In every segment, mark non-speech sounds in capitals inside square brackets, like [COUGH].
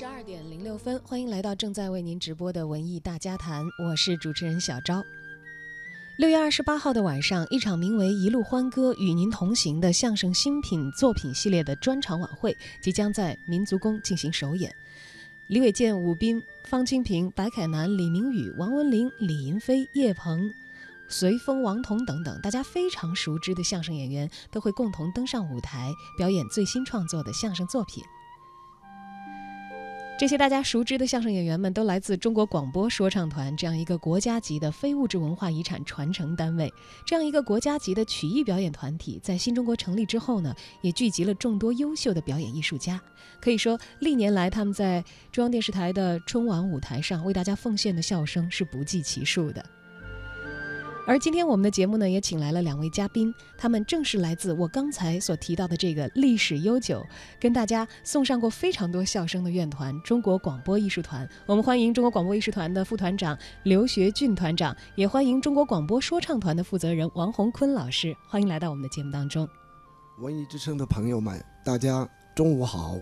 十二点零六分，欢迎来到正在为您直播的文艺大家谈，我是主持人小昭。六月二十八号的晚上，一场名为《一路欢歌与您同行》的相声新品作品系列的专场晚会即将在民族宫进行首演。李伟健、武斌、方清平、白凯南、李明宇、王文林、李银飞、叶鹏、随风、王彤等等，大家非常熟知的相声演员都会共同登上舞台，表演最新创作的相声作品。这些大家熟知的相声演员们都来自中国广播说唱团这样一个国家级的非物质文化遗产传承单位。这样一个国家级的曲艺表演团体，在新中国成立之后呢，也聚集了众多优秀的表演艺术家。可以说，历年来他们在中央电视台的春晚舞台上为大家奉献的笑声是不计其数的。而今天我们的节目呢，也请来了两位嘉宾，他们正是来自我刚才所提到的这个历史悠久、跟大家送上过非常多笑声的院团——中国广播艺术团。我们欢迎中国广播艺术团的副团长刘学俊团长，也欢迎中国广播说唱团的负责人王洪坤老师。欢迎来到我们的节目当中。文艺之声的朋友们，大家中午好。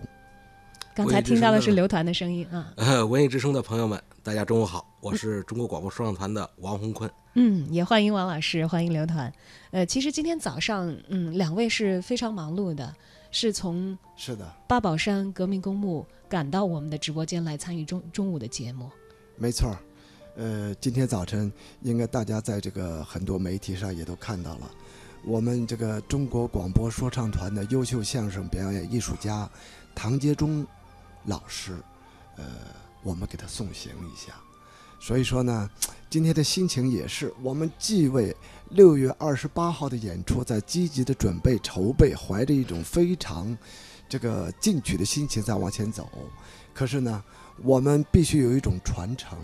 刚才听到的是刘团的声音啊。[LAUGHS] 文艺之声的朋友们，大家中午好，我是中国广播说唱团的王洪坤。嗯，也欢迎王老师，欢迎刘团。呃，其实今天早上，嗯，两位是非常忙碌的，是从是的八宝山革命公墓赶到我们的直播间来参与中中午的节目。没错，呃，今天早晨应该大家在这个很多媒体上也都看到了，我们这个中国广播说唱团的优秀相声表演艺术家唐杰忠老师，呃，我们给他送行一下。所以说呢，今天的心情也是我们既为六月二十八号的演出在积极的准备筹备，怀着一种非常这个进取的心情在往前走。可是呢，我们必须有一种传承，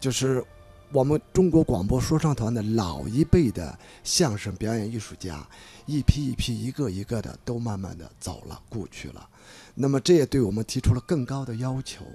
就是我们中国广播说唱团的老一辈的相声表演艺术家，一批一批、一个一个的都慢慢的走了、故去了。那么这也对我们提出了更高的要求。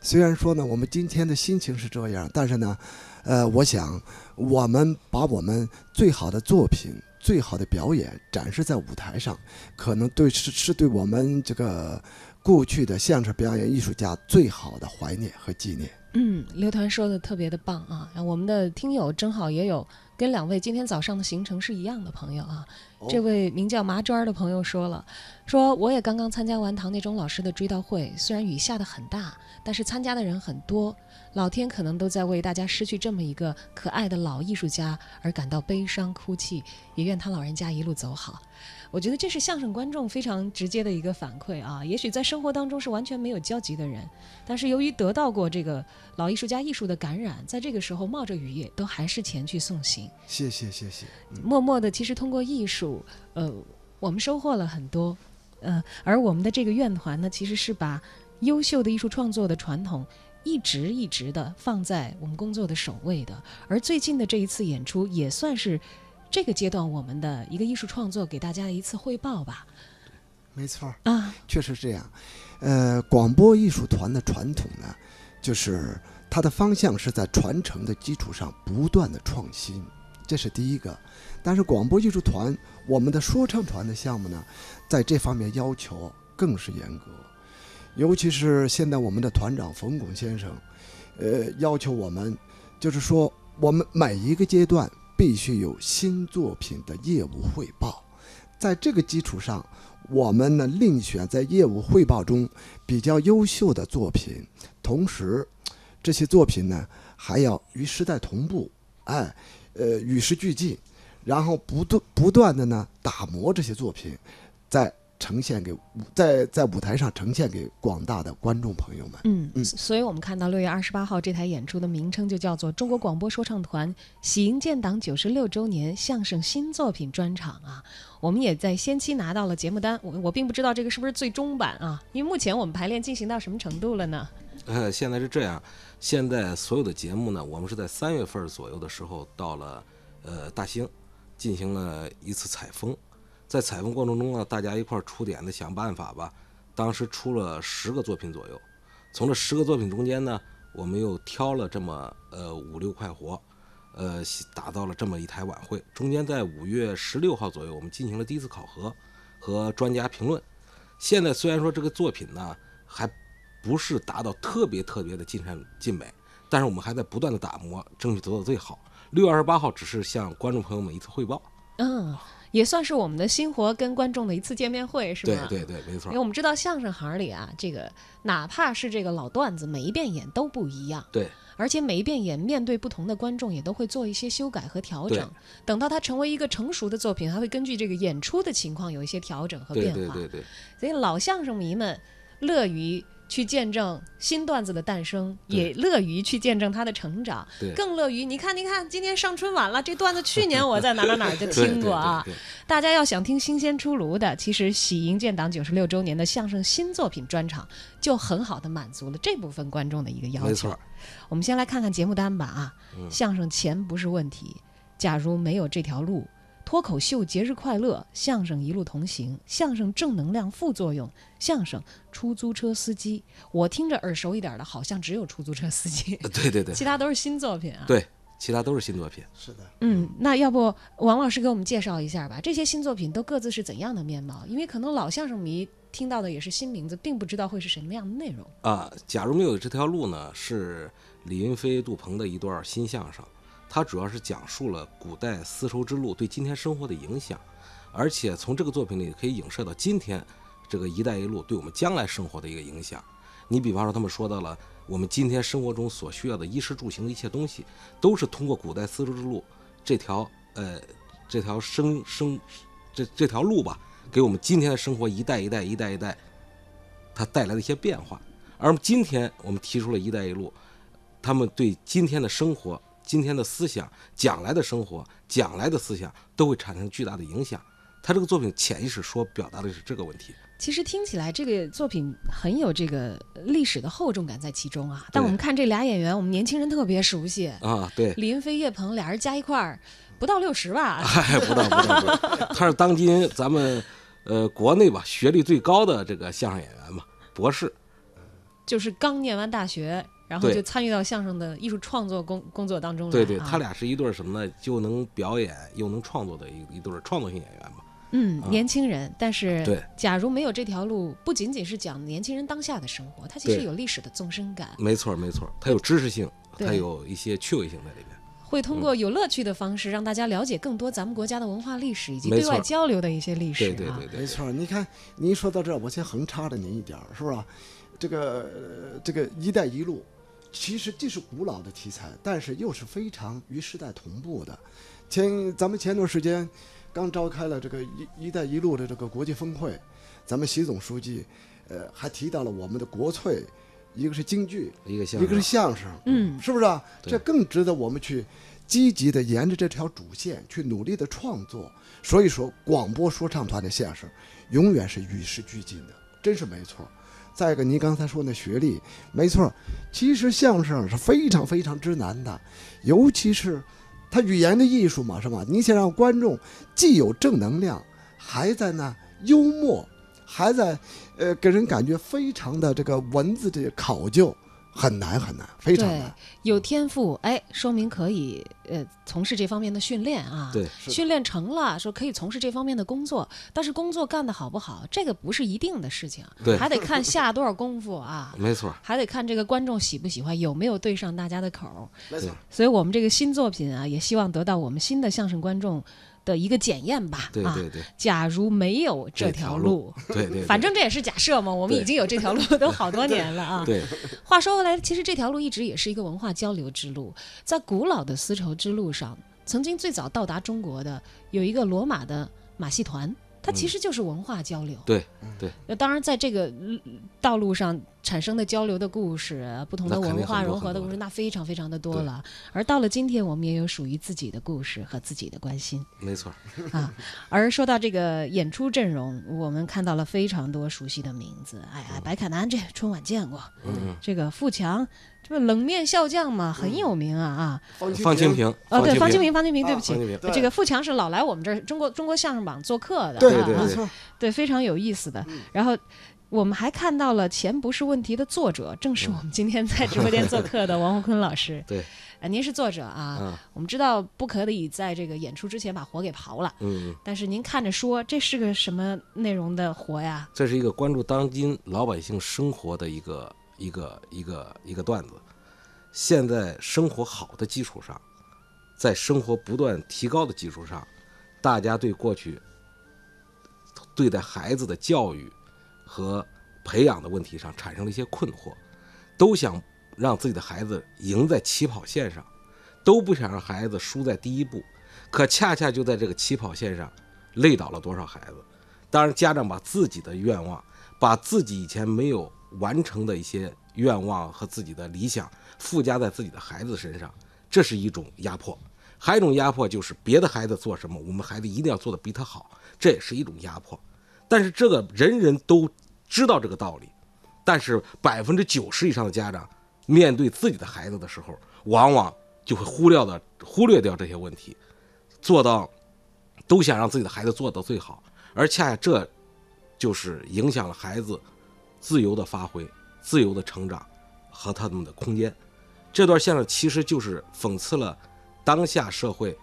虽然说呢，我们今天的心情是这样，但是呢，呃，我想我们把我们最好的作品、最好的表演展示在舞台上，可能对是是对我们这个过去的相声表演艺术家最好的怀念和纪念。嗯，刘团说的特别的棒啊！我们的听友正好也有跟两位今天早上的行程是一样的朋友啊。这位名叫麻砖的朋友说了，说我也刚刚参加完唐内忠老师的追悼会，虽然雨下的很大，但是参加的人很多，老天可能都在为大家失去这么一个可爱的老艺术家而感到悲伤哭泣，也愿他老人家一路走好。我觉得这是相声观众非常直接的一个反馈啊！也许在生活当中是完全没有交集的人，但是由于得到过这个老艺术家艺术的感染，在这个时候冒着雨也都还是前去送行。谢谢谢谢。默默的，其实通过艺术，呃，我们收获了很多。呃，而我们的这个院团呢，其实是把优秀的艺术创作的传统一直一直的放在我们工作的首位的。而最近的这一次演出，也算是。这个阶段，我们的一个艺术创作给大家一次汇报吧。没错啊，确实这样。呃，广播艺术团的传统呢，就是它的方向是在传承的基础上不断的创新，这是第一个。但是广播艺术团，我们的说唱团的项目呢，在这方面要求更是严格，尤其是现在我们的团长冯巩先生，呃，要求我们，就是说我们每一个阶段。必须有新作品的业务汇报，在这个基础上，我们呢另选在业务汇报中比较优秀的作品，同时，这些作品呢还要与时代同步，哎，呃，与时俱进，然后不断不断的呢打磨这些作品，在。呈现给在在舞台上呈现给广大的观众朋友们。嗯嗯，所以我们看到六月二十八号这台演出的名称就叫做中国广播说唱团喜迎建党九十六周年相声新作品专场啊。我们也在先期拿到了节目单，我我并不知道这个是不是最终版啊，因为目前我们排练进行到什么程度了呢？呃，现在是这样，现在所有的节目呢，我们是在三月份左右的时候到了呃大兴，进行了一次采风。在采风过程中呢，大家一块出点子想办法吧。当时出了十个作品左右，从这十个作品中间呢，我们又挑了这么呃五六块活，呃打造了这么一台晚会。中间在五月十六号左右，我们进行了第一次考核和专家评论。现在虽然说这个作品呢还不是达到特别特别的尽善尽美，但是我们还在不断的打磨，争取做到最好。六月二十八号只是向观众朋友们一次汇报。嗯，也算是我们的新活跟观众的一次见面会，是吧？对对对，没错因为。我们知道相声行里啊，这个哪怕是这个老段子，每一遍演都不一样，对而且每一遍演面对不同的观众，也都会做一些修改和调整。等到它成为一个成熟的作品，还会根据这个演出的情况有一些调整和变化。对对对，所以老相声迷们乐于去见证新段子的诞生，也乐于去见证它的成长，更乐于你看，你看，今天上春晚了，这段子去年我在哪哪哪儿就听过啊。大家要想听新鲜出炉的，其实喜迎建党九十六周年的相声新作品专场，就很好的满足了这部分观众的一个要求。没错。我们先来看看节目单吧啊，嗯相声钱不是问题，假如没有这条路。脱口秀节日快乐，相声一路同行，相声正能量副作用，相声出租车司机，我听着耳熟一点的，好像只有出租车司机，对对对其他都是新作品啊。对，其他都是新作品。是的，嗯，那要不王老师给我们介绍一下吧？这些新作品都各自是怎样的面貌？因为可能老相声迷听到的也是新名字，并不知道会是什么样的内容。啊，假如没有这条路呢，是李云飞、杜鹏的一段新相声，它主要是讲述了古代丝绸之路对今天生活的影响，而且从这个作品里可以影射到今天这个“一带一路”对我们将来生活的一个影响。你比方说，他们说到了我们今天生活中所需要的衣食住行的一切东西，都是通过古代丝绸之路这条呃这条生生这这条路吧，给我们今天的生活一代一代一代一代，它带来的一些变化。而今天我们提出了一带一路，他们对今天的生活、今天的思想、将来的生活、将来的思想都会产生巨大的影响。他这个作品潜意识说表达的是这个问题。其实听起来这个作品很有这个历史的厚重感在其中啊。但我们看这俩演员，我们年轻人特别熟悉，啊，对，李云飞、叶鹏俩人加一块儿不到六十吧？[LAUGHS] 哎，不到不到不到，他是当今咱们呃国内吧学历最高的这个相声演员嘛，博士。就是刚念完大学，然后就参与到相声的艺术创作工工作当中来、啊。对对，他俩是一对儿什么呢？就能表演又能创作的一一对儿创作性演员嘛。嗯，啊年轻人，但是对假如没有这条路，不仅仅是讲年轻人当下的生活，它其实有历史的纵深感，没错没错，它有知识性，它有一些趣味性在里边。会通过有乐趣的方式让大家了解更多咱们国家的文化历史以及对外交流的一些历史啊。对对对对，没错。你看，您说到这儿，我先横插着您一点儿，是吧？这个呃这个“一带一路”，其实既是古老的题材，但是又是非常与时代同步的。前咱们前段时间刚召开了这个“一一带一路”的这个国际峰会，咱们习总书记呃还提到了我们的国粹，一个是京剧，一个相一个是，相声，嗯，是不是啊？这更值得我们去积极的沿着这条主线去努力的创作。所以说，广播说唱团的相声永远是与时俱进的，真是没错。再一个，您刚才说那学历，没错，其实相声是非常非常之难的，尤其是它语言的艺术嘛，是吧？你想让观众既有正能量，还在那幽默，还在呃给人感觉非常的这个文字的考究，很难很难，非常难。，有天赋，哎，说明可以呃从事这方面的训练啊。对，训练成了，说可以从事这方面的工作，但是工作干得好不好，这个不是一定的事情，对还得看下多少功夫啊，[LAUGHS] 没错，还得看这个观众喜不喜欢，有没有对上大家的口儿。没错，所以我们这个新作品啊，也希望得到我们新的相声观众的一个检验吧。啊，对对对假如没有这条路，对对，反正这也是假设嘛，我们已经有这条路 [LAUGHS] 都好多年了啊。[LAUGHS] 对话说回来，其实这条路一直也是一个文化交流之路，在古老的丝绸之路上，曾经最早到达中国的有一个罗马的马戏团。它其实就是文化交流，对对，那当然，在这个嗯道路上产生的交流的故事，不同的文化融合的故事，那非常非常的多了。而到了今天，我们也有属于自己的故事和自己的关心没错，啊。而说到这个演出阵容，我们看到了非常多熟悉的名字。哎白凯南这春晚见过，嗯这个富强，这冷面笑匠嘛，很有名啊啊。嗯，方清平，啊，对，方清平，方清平，对啊不起这个富强是老来我们这儿中国中国相声榜做客的，对对对没错，对，非常有意思的。嗯然后我们还看到了《钱不是问题》的作者，正是我们今天在直播间做客的王洪坤老师。[LAUGHS] 对，啊，您是作者啊。嗯我们知道不可以在这个演出之前把活给刨了，嗯，但是您看着说这是个什么内容的活呀？这是一个关注当今老百姓生活的一个一个一个一个段子。现在生活好的基础上，在生活不断提高的基础上，大家对过去对待孩子的教育和培养的问题上产生了一些困惑，都想让自己的孩子赢在起跑线上，都不想让孩子输在第一步，可恰恰就在这个起跑线上累倒了多少孩子。当然，家长把自己的愿望，把自己以前没有完成的一些愿望和自己的理想附加在自己的孩子身上，这是一种压迫；还有一种压迫就是别的孩子做什么，我们孩子一定要做得比他好，这也是一种压迫。但是这个人人都知道这个道理，但是百分之九十以上的家长面对自己的孩子的时候，往往就会忽略的忽略掉这些问题，做到都想让自己的孩子做到最好，而恰恰这就是影响了孩子自由的发挥、自由的成长和他们的空间。这段相声其实就是讽刺了当下社会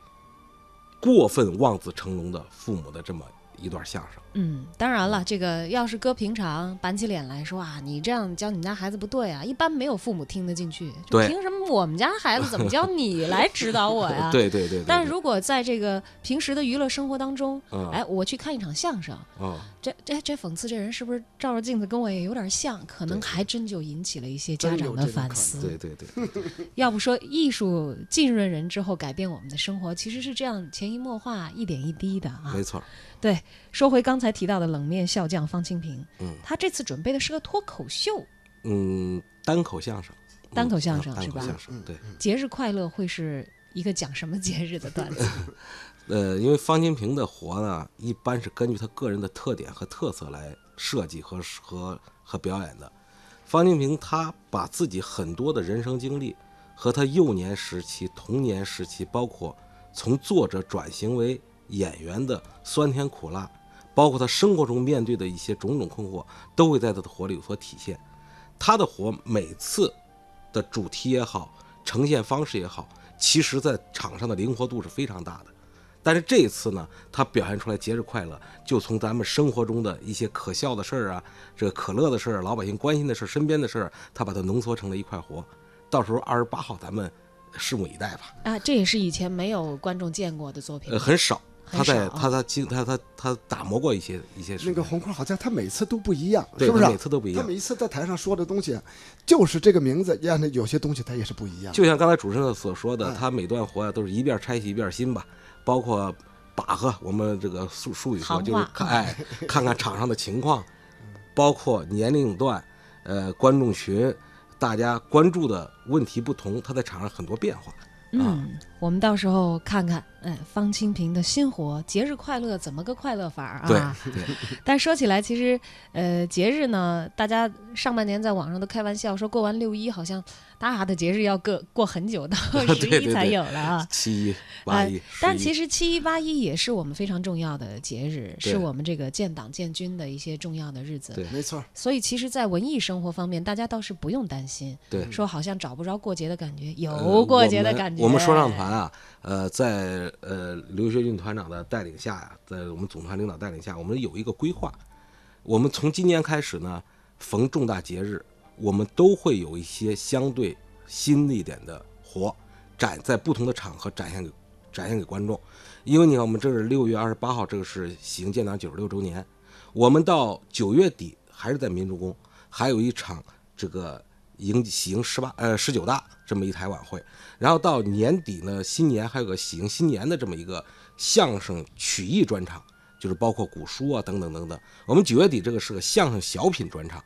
过分望子成龙的父母的这么一段相声。嗯，当然了，这个要是搁平常板起脸来说啊，你这样教你们家孩子不对啊，一般没有父母听得进去。就对凭什么我们家孩子怎么教你来指导我呀？对对对对。对但如果在这个平时的娱乐生活当中，嗯哎，我去看一场相声，哦，这这这讽刺这人是不是照着镜子跟我也有点像？可能还真就引起了一些家长的反思。对对对，[LAUGHS] 要不说艺术浸润人之后改变我们的生活，其实是这样潜移默化、一点一滴的啊。没错。对，说回刚才提到的冷面笑匠方清平，嗯他这次准备的是个脱口秀，嗯，单口相声，单口相声是吧口相声，对。节日快乐会是一个讲什么节日的段子？[LAUGHS] 呃，因为方清平的活呢，一般是根据他个人的特点和特色来设计和和和表演的。方清平他把自己很多的人生经历和他幼年时期、童年时期，包括从作者转型为演员的酸甜苦辣，包括他生活中面对的一些种种困惑，都会在他的活里有所体现。他的活每次的主题也好，呈现方式也好，其实在场上的灵活度是非常大的。但是这一次呢，他表现出来节日快乐，就从咱们生活中的一些可笑的事儿啊，这个可乐的事儿、老百姓关心的事儿、身边的事儿，他把它浓缩成了一块活。到时候二十八号咱们拭目以待吧。啊，这也是以前没有观众见过的作品呃，。很少，很他在他他经他他他打磨过一些一些事那个红坤好像他每次都不一样，是不是啊？每次都不一样他每一次在台上说的东西，就是这个名字，让他有些东西他也是不一样。就像刚才主持人所说的，哎他每段活呀、都是一遍拆洗一遍新吧，包括把和我们这个术术语说就是看哎 [LAUGHS] 看看场上的情况，包括年龄段，呃观众群，大家关注的问题不同，他在场上很多变化。嗯，我们到时候看看，哎，方清平的新活，节日快乐怎么个快乐法儿对啊？[LAUGHS] 对，但说起来，其实，呃，节日呢，大家上半年在网上都开玩笑说，过完六一好像大的节日要过过很久，到 [LAUGHS] 十一才有了啊。七一八一，但其实七一八一也是我们非常重要的节日，是我们这个建党建军的一些重要的日子。对没错，所以其实，在文艺生活方面，大家倒是不用担心，对。说好像找不着过节的感觉，呃有过节的感觉。我们说唱啊，呃，在呃刘学军团长的带领下呀，在我们总团领导带领下，我们有一个规划。我们从今年开始呢，逢重大节日，我们都会有一些相对新一点的活展在不同的场合展现给展现给观众。因为你看，我们这是六月二十八号，这个是喜迎建党九十六周年，我们到九月底还是在民族宫，还有一场这个迎喜迎十八呃十九大这么一台晚会，然后到年底呢，新年还有个喜迎新年的这么一个相声曲艺专场，就是包括古书啊等等等等。我们九月底这个是个相声小品专场，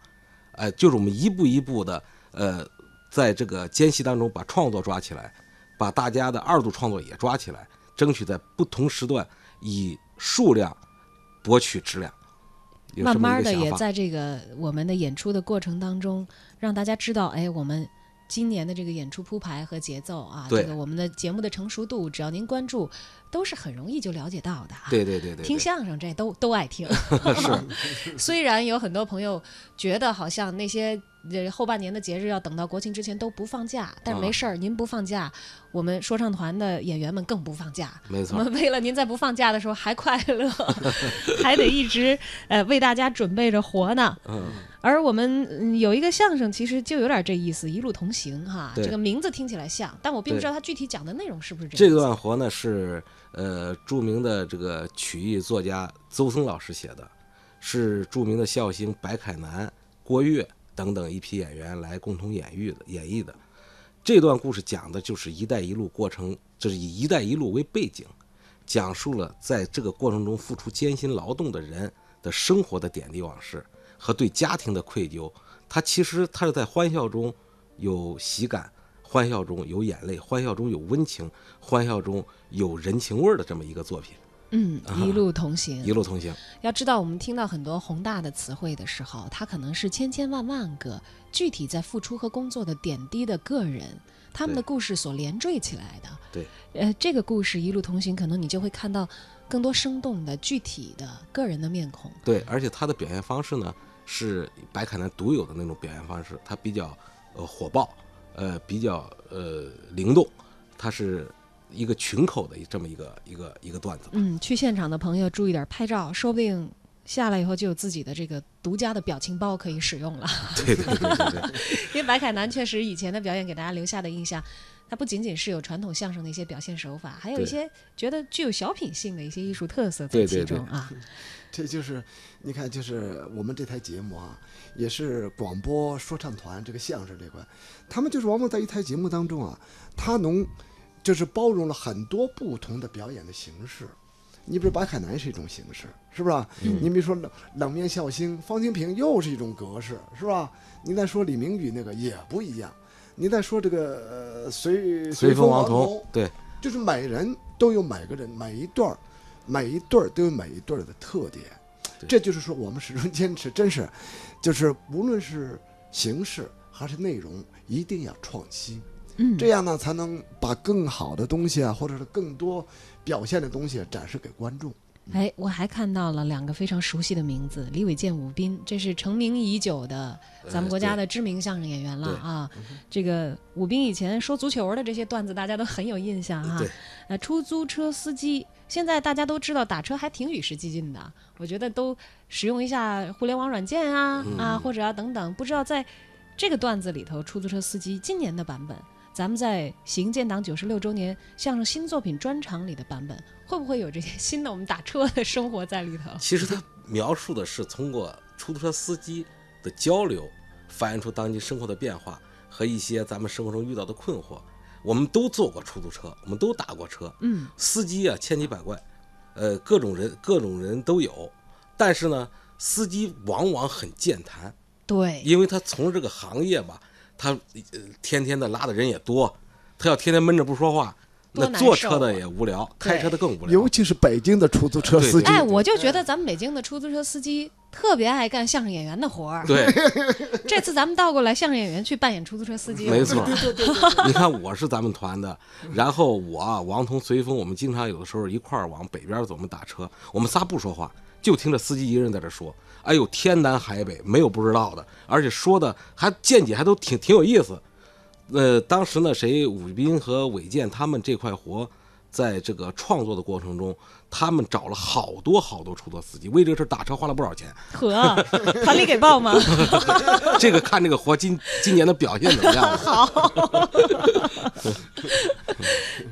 呃，就是我们一步一步的呃，在这个间隙当中把创作抓起来，把大家的二度创作也抓起来，争取在不同时段以数量博取质量。慢慢的也在这个我们的演出的过程当中，让大家知道，哎，我们今年的这个演出铺排和节奏啊，这个我们的节目的成熟度，只要您关注都是很容易就了解到的啊。对对对对，听相声这都都爱听。[LAUGHS] 是 [LAUGHS] 虽然有很多朋友觉得好像那些呃后半年的节日要等到国庆之前都不放假，但是没啊事儿，您不放假，我们说唱团的演员们更不放假。我没错，们为了您在不放假的时候还快乐，[LAUGHS] 还得一直呃为大家准备着活呢。嗯，而我们嗯有一个相声，其实就有点这意思，一路同行哈。这个名字听起来像，但我并不知道它具体讲的内容是不是这这样这。段活呢是呃著名的这个曲艺作家邹松老师写的，是著名的笑星白凯南、郭跃等等一批演员来共同演绎的演绎的。这段故事讲的就是“一带一路”过程，就是以“一带一路”为背景，讲述了在这个过程中付出艰辛劳动的人的生活的点滴往事和对家庭的愧疚。他其实他是在欢笑中有喜感，欢笑中有眼泪，欢笑中有温情，欢笑中有人情味儿的这么一个作品，嗯，一路同行，一路同行。要知道，我们听到很多宏大的词汇的时候，它可能是千千万万个具体在付出和工作的点滴的个人，他们的故事所连缀起来的。对，呃，这个故事一路同行，可能你就会看到更多生动的、具体的个人的面孔。对，而且他的表现方式呢，是白凯南独有的那种表现方式，他比较呃火爆，呃比较呃灵动，它是一个群口的这么一个一个一个段子。嗯，去现场的朋友注意点拍照，说不定下来以后就有自己的这个独家的表情包可以使用了。对对对对对，[LAUGHS] 因为白凯南确实以前的表演给大家留下的印象，他不仅仅是有传统相声的一些表现手法，还有一些觉得具有小品性的一些艺术特色在其对对对中啊。[LAUGHS] 这就是你看，就是我们这台节目啊，也是广播说唱团这个相声这块，他们就是往往在一台节目当中啊，他能就是包容了很多不同的表演的形式。你比如白凯南是一种形式，是不是啊？你比如说冷冷面笑星方清平又是一种格式，是吧？你再说李明宇那个也不一样，你再说这个呃随随风王王童，对就是每人都有每个人每一段儿，每一对儿都有每一对儿的特点。这就是说，我们始终坚持，真是，就是无论是形式还是内容，一定要创新，嗯，这样呢才能把更好的东西啊，或者是更多表现的东西展示给观众。哎，我还看到了两个非常熟悉的名字，李伟健、武斌，这是成名已久的咱们国家的知名相声演员了对啊。这个武斌以前说足球的这些段子，大家都很有印象啊。对，呃，出租车司机，现在大家都知道打车还挺与时俱进的，我觉得都使用一下互联网软件啊、啊，或者啊等等。不知道在这个段子里头，出租车司机今年的版本。咱们在行建党九十六周年相声新作品专场里的版本，会不会有这些新的我们打车的生活在里头？[LAUGHS] 其实他描述的是通过出租车司机的交流，反映出当今生活的变化和一些咱们生活中遇到的困惑。我们都坐过出租车，我们都打过车，嗯，司机啊千奇百怪，呃，各种人各种人都有。但是呢，司机往往很健谈，对，因为他从事这个行业吧，他呃天天的拉的人也多，他要天天闷着不说话，那坐车的也无聊，开车的更无聊。尤其是北京的出租车司机，哎，我就觉得咱们北京的出租车司机特别爱干相声演员的活儿。对，这次咱们倒过来，相声演员去扮演出租车司机。没错 [LAUGHS] [LAUGHS] 你看我是咱们团的，然后我王彤、随风，我们经常有的时候一块儿往北边走，我们打车，我们仨不说话，就听着司机一个人在这说，哎呦天南海北没有不知道的，而且说的还见解还都挺挺有意思。呃，当时呢，谁武斌和韦健他们这块活，在这个创作的过程中，他们找了好多好多出租车司机，为这个事打车花了不少钱。呵，团里给报吗？[LAUGHS] 这个看这个活今今年的表现怎么样？[LAUGHS] 好 [LAUGHS]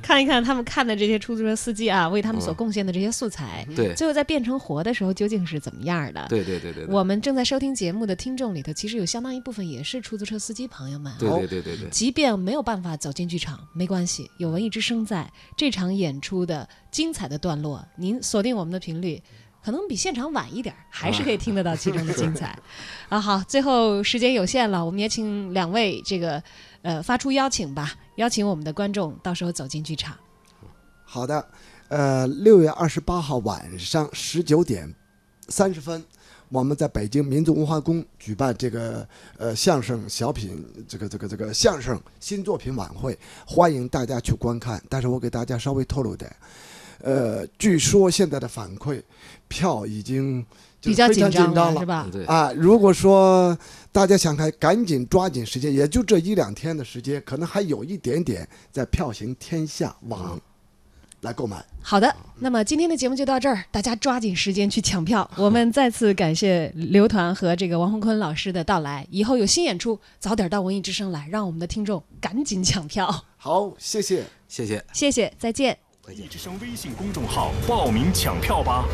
看一看他们看的这些出租车司机啊，为他们所贡献的这些素材，对最后在变成活的时候究竟是怎么样的？对对对对对，我们正在收听节目的听众里头，其实有相当一部分也是出租车司机朋友们啊。对对对对对。即便没有办法走进剧场，没关系，有文艺之声在。这场演出的精彩的段落，您锁定我们的频率，可能比现场晚一点儿，还是可以听得到其中的精彩。[LAUGHS] 啊，好，最后时间有限了，我们也请两位这个呃发出邀请吧，邀请我们的观众到时候走进剧场。好的，呃，六月二十八号晚上十九点三十分，我们在北京民族文化宫举办这个呃相声小品这个这个这个相声新作品晚会，欢迎大家去观看。但是我给大家稍微透露点，呃，据说现在的反馈，票已经比较非常紧紧张了了是吧？啊。如果说大家想看，赶紧抓紧时间，也就这一两天的时间，可能还有一点点，在票行天下网来购买。好的，那么今天的节目就到这儿，大家抓紧时间去抢票。我们再次感谢刘团和这个王洪坤老师的到来，以后有新演出早点到文艺之声来，让我们的听众赶紧抢票。好，谢谢。谢谢，谢谢，再见。再见文艺。之声微信公众号报名抢票吧。